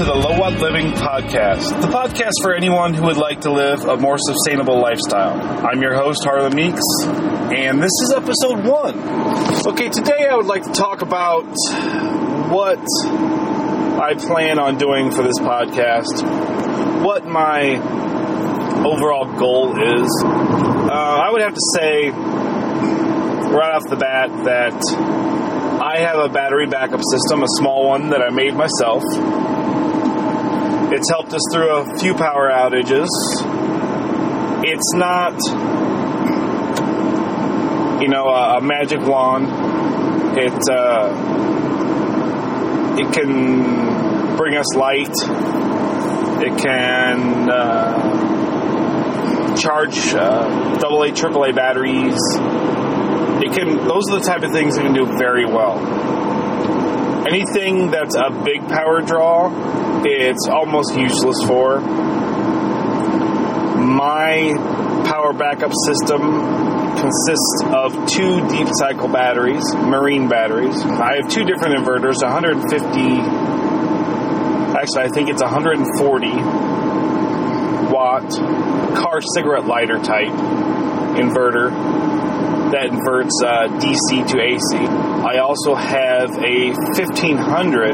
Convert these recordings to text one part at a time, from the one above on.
to the Low Watt Living Podcast, the podcast for anyone who would like to live a more sustainable lifestyle. I'm your host, Harlan Meeks, and this is episode one. Okay, today I would like to talk about what I plan on doing for this podcast, what my overall goal is. Uh, I would have to say, right off the bat, that I have a battery backup system, a small one that I made myself. It's helped us through a few power outages. It's not, you know, a, a magic wand. It uh, it can bring us light. It can uh, charge uh, AA, AAA batteries it can those are the type of things it can do very well. Anything that's a big power draw, it's almost useless for. My power backup system consists of two deep cycle batteries, marine batteries. I have two different inverters, 150 actually I think it's 140 watt car cigarette lighter type inverter that inverts uh, DC to AC. I also have a 1500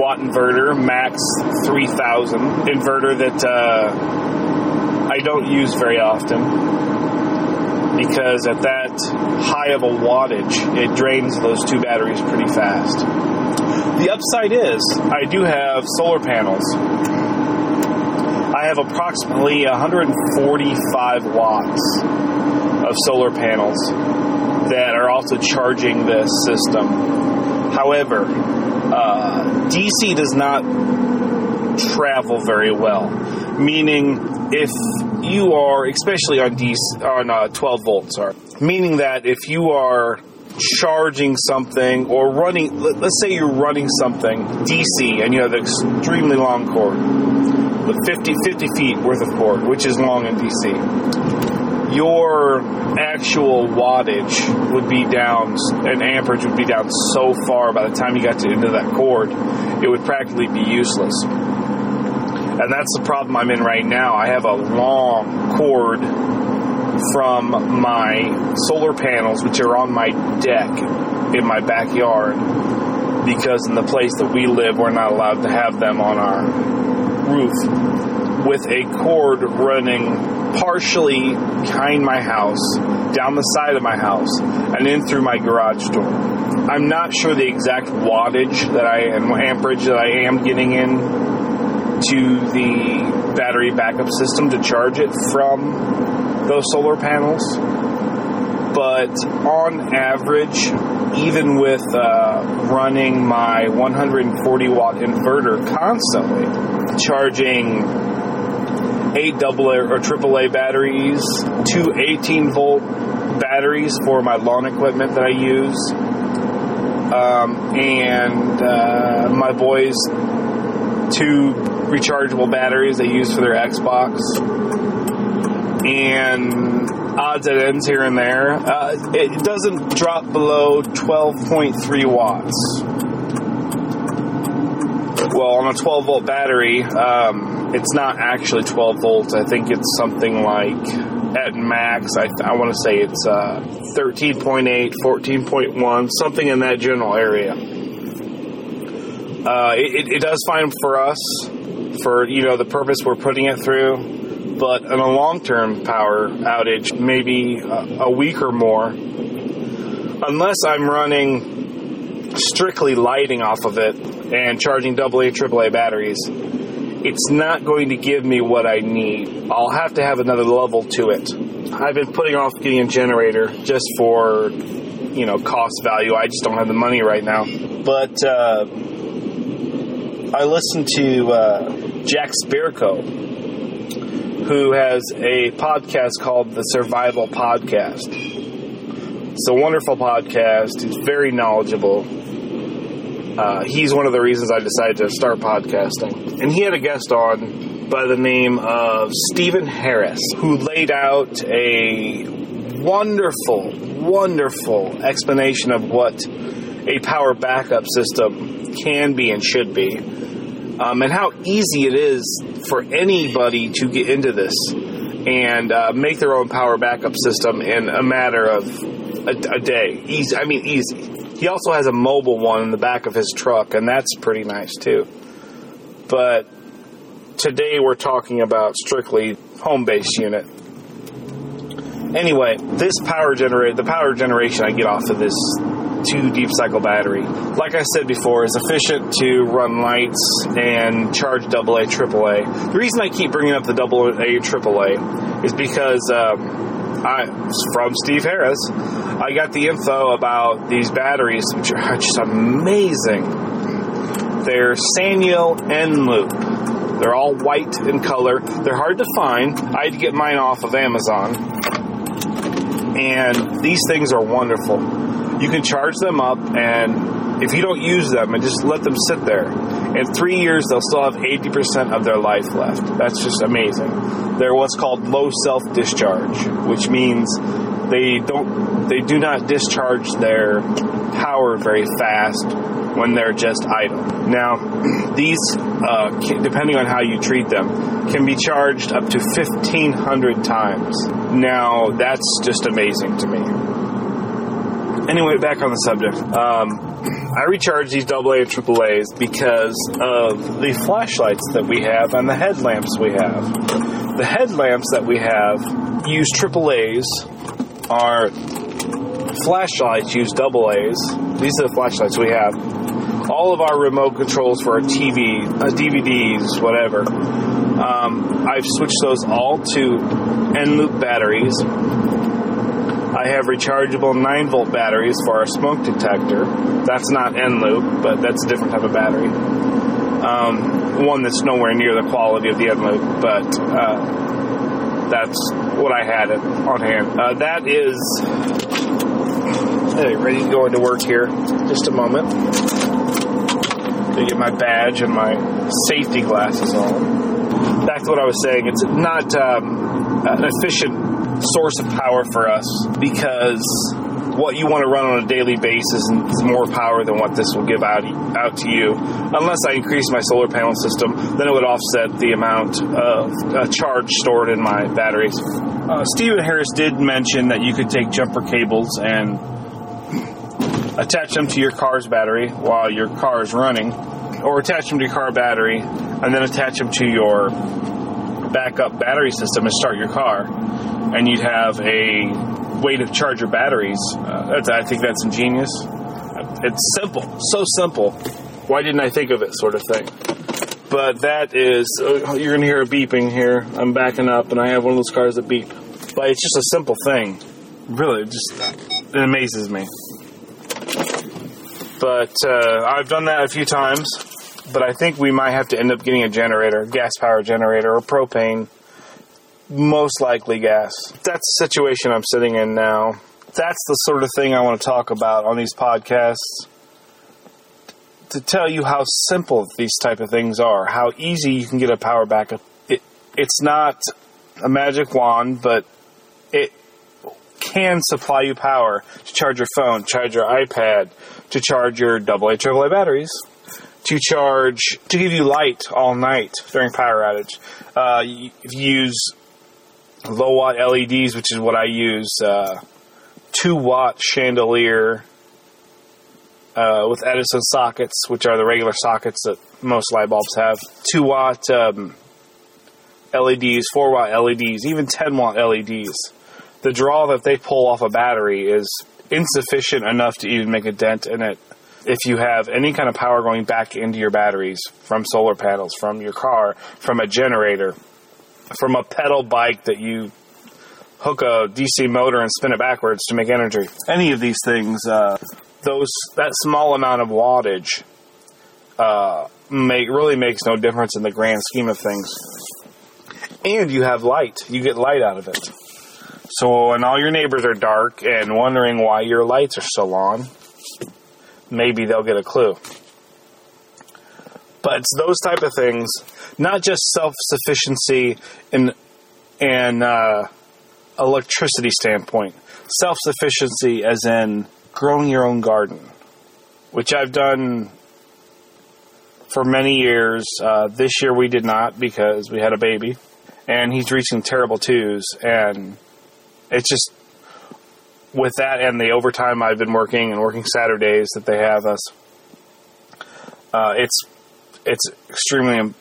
watt inverter, max 3000 inverter that uh, I don't use very often because at that high of a wattage, it drains those two batteries pretty fast. The upside is I do have solar panels. I have approximately 145 watts of solar panels that are also charging this system. However, uh, DC does not travel very well, meaning if you are, especially on DC on uh, 12 volts, are meaning that if you are charging something or running, let's say you're running something DC and you have an extremely long cord, with 50, 50 feet worth of cord, which is long in DC your actual wattage would be down, and amperage would be down so far by the time you got to into that cord, it would practically be useless. And that's the problem I'm in right now. I have a long cord from my solar panels, which are on my deck in my backyard, because in the place that we live, we're not allowed to have them on our roof with a cord running partially behind my house, down the side of my house, and in through my garage door. I'm not sure the exact wattage that I am, amperage that I am getting in to the battery backup system to charge it from those solar panels. But on average, even with uh, running my 140 watt inverter constantly, charging eight AA or AAA batteries, two 18 volt batteries for my lawn equipment that I use, um, and uh, my boys two rechargeable batteries they use for their Xbox, and odds and ends here and there. Uh, it doesn't drop below 12.3 watts. Well, on a 12 volt battery, um, it's not actually 12 volts. I think it's something like at max. I, I want to say it's uh, 13.8, 14.1, something in that general area. Uh, it, it, does fine for us for you know the purpose we're putting it through, but in a long-term power outage, maybe a, a week or more, unless I'm running strictly lighting off of it and charging AA, AAA batteries it's not going to give me what I need. I'll have to have another level to it. I've been putting off getting a generator just for, you know, cost value. I just don't have the money right now. But uh, I listened to uh, Jack Spirko, who has a podcast called the Survival Podcast. It's a wonderful podcast. He's very knowledgeable uh, he's one of the reasons I decided to start podcasting. And he had a guest on by the name of Stephen Harris, who laid out a wonderful, wonderful explanation of what a power backup system can be and should be. um, and how easy it is for anybody to get into this and uh, make their own power backup system in a matter of a, a day. Easy, I mean, easy. He also has a mobile one in the back of his truck, and that's pretty nice too. But today we're talking about strictly home based unit. Anyway, this power generator, the power generation I get off of this two deep cycle battery, like I said before, is efficient to run lights and charge AA, AAA. The reason I keep bringing up the AA, AAA is because um, I, from Steve Harris, I got the info about these batteries, which are just amazing. They're Sanyo Loop. They're all white in color. They're hard to find. I had to get mine off of Amazon. And these things are wonderful. You can charge them up, and if you don't use them and just let them sit there, in three years they'll still have 80% of their life left. That's just amazing. They're what's called low self discharge, which means they don't they do not discharge their power very fast when they're just idle. Now, these, uh, depending on how you treat them, can be charged up to 1,500 times. Now, that's just amazing to me. Anyway, back on the subject. Um, I recharge these AA and AAAs because of the flashlights that we have and the headlamps we have. The headlamps that we have use AAAs, are flashlights use AA's. These are the flashlights we have. All of our remote controls for our TV, uh, DVDs, whatever. Um, I've switched those all to Eneloop batteries. I have rechargeable 9 volt batteries for our smoke detector. That's not Eneloop, but that's a different type of battery. Um, one that's nowhere near the quality of the Eneloop, but uh, that's what I had on hand. Uh, that is Hey, ready to go into work here. Just a moment. To get my badge and my safety glasses on. Back to what I was saying, it's not um, an efficient source of power for us because what you want to run on a daily basis is more power than what this will give out out to you. Unless I increase my solar panel system, then it would offset the amount of uh, charge stored in my batteries. Uh, Stephen Harris did mention that you could take jumper cables and attach them to your car's battery while your car is running, or attach them to your car battery and then attach them to your backup battery system and start your car, and you'd have a way to charge your batteries. Uh, I think that's ingenious. It's simple, so simple. Why didn't I think of it, sort of thing? But that is, uh, you're going to hear a beeping here. I'm backing up, and I have one of those cars that beep. But it's just a simple thing. Really, just it amazes me. But uh, I've done that a few times. But I think we might have to end up getting a generator, gas power generator, or propane. Most likely gas. That's the situation I'm sitting in now. That's the sort of thing I want to talk about on these podcasts. To tell you how simple these type of things are, how easy you can get a power backup. It, it's not a magic wand, but it can supply you power to charge your phone, charge your iPad, to charge your AA, AAA batteries, to charge, to give you light all night during power outage. Uh, if you use low watt LEDs, which is what I use, uh, 2 watt chandelier uh, with Edison sockets, which are the regular sockets that most light bulbs have, 2 watt um, LEDs, 4 watt LEDs, even 10 watt LEDs the draw that they pull off a battery is insufficient enough to even make a dent in it. If you have any kind of power going back into your batteries from solar panels, from your car, from a generator, from a pedal bike that you hook a DC motor and spin it backwards to make energy, any of these things, uh, those that small amount of wattage uh, make really makes no difference in the grand scheme of things. And you have light; you get light out of it. So when all your neighbors are dark and wondering why your lights are still on, maybe they'll get a clue. But it's those type of things, not just self sufficiency in and uh, electricity standpoint, self sufficiency as in growing your own garden, which I've done for many years. Uh, this year we did not because we had a baby, and he's reaching terrible twos, and it's just with that and the overtime I've been working and working Saturdays that they have us. Uh, it's it's extremely Im-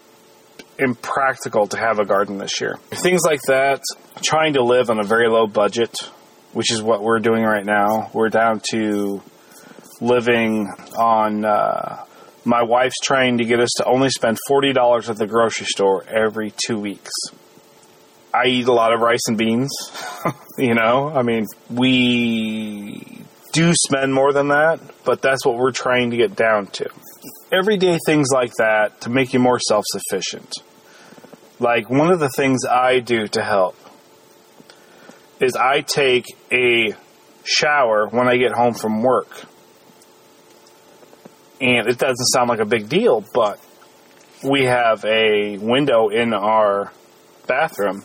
impractical to have a garden this year. Things like that, trying to live on a very low budget, which is what we're doing right now. We're down to living on. Uh, my wife's trying to get us to only spend forty dollars at the grocery store every two weeks. I eat a lot of rice and beans. you know, I mean, we do spend more than that, but that's what we're trying to get down to. Everyday things like that to make you more self sufficient. Like, one of the things I do to help is I take a shower when I get home from work. And it doesn't sound like a big deal, but we have a window in our bathroom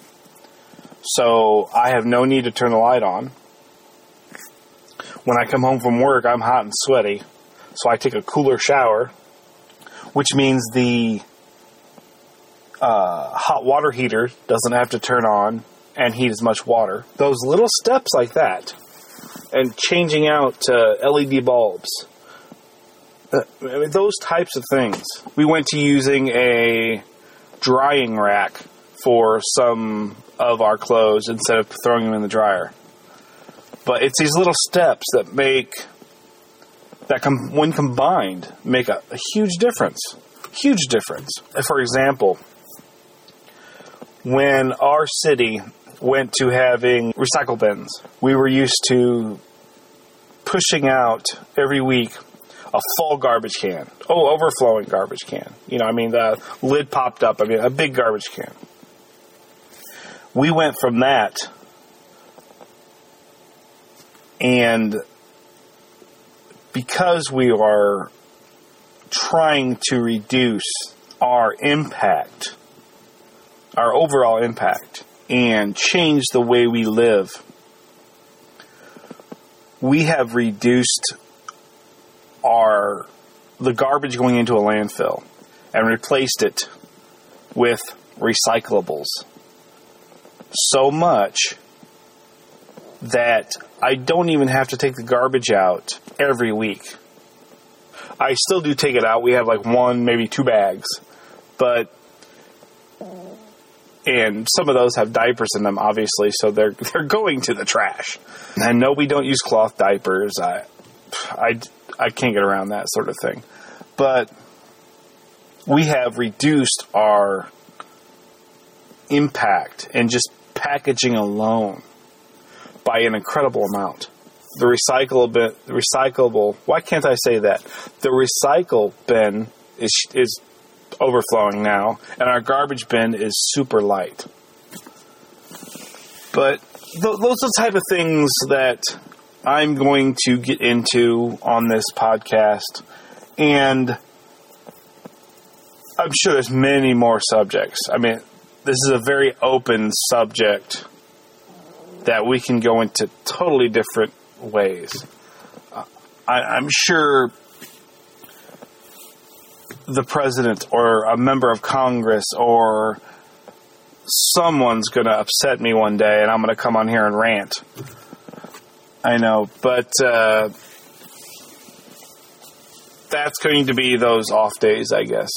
so I have no need to turn the light on. When I come home from work, I'm hot and sweaty, so I take a cooler shower, which means the uh, hot water heater doesn't have to turn on and heat as much water. Those little steps like that, and changing out uh, LED bulbs, uh, those types of things. We went to using a drying rack for some of our clothes instead of throwing them in the dryer. But it's these little steps that make that com- when combined make a, a huge difference. Huge difference. For example, when our city went to having recycle bins, we were used to pushing out every week a full garbage can. Oh, overflowing garbage can. You know, I mean, the lid popped up. I mean, a big garbage can we went from that and because we are trying to reduce our impact, our overall impact, and change the way we live, we have reduced our the garbage going into a landfill and replaced it with recyclables so much that I don't even have to take the garbage out every week. I still do take it out. We have like one, maybe two bags, but and some of those have diapers in them, obviously, so they're they're going to the trash. And no, we don't use cloth diapers. I I I can't get around that sort of thing, but we have reduced our impact and just packaging alone by an incredible amount. The recyclable, bin, the recyclable. Why can't I say that? The recycle bin is is overflowing now, and our garbage bin is super light. But th- those are the type of things that I'm going to get into on this podcast, and I'm sure there's many more subjects. I mean, this is a very open subject that we can go into totally different ways. Uh, I, am sure the president or a member of Congress or someone's going to upset me one day and I'm going to come on here and rant. I know, but uh, that's going to be those off days, I guess.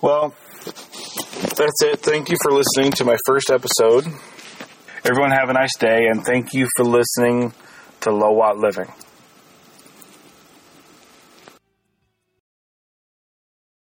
Well, that's it. Thank you for listening to my first episode. Everyone have a nice day, and thank you for listening to Low Watt Living.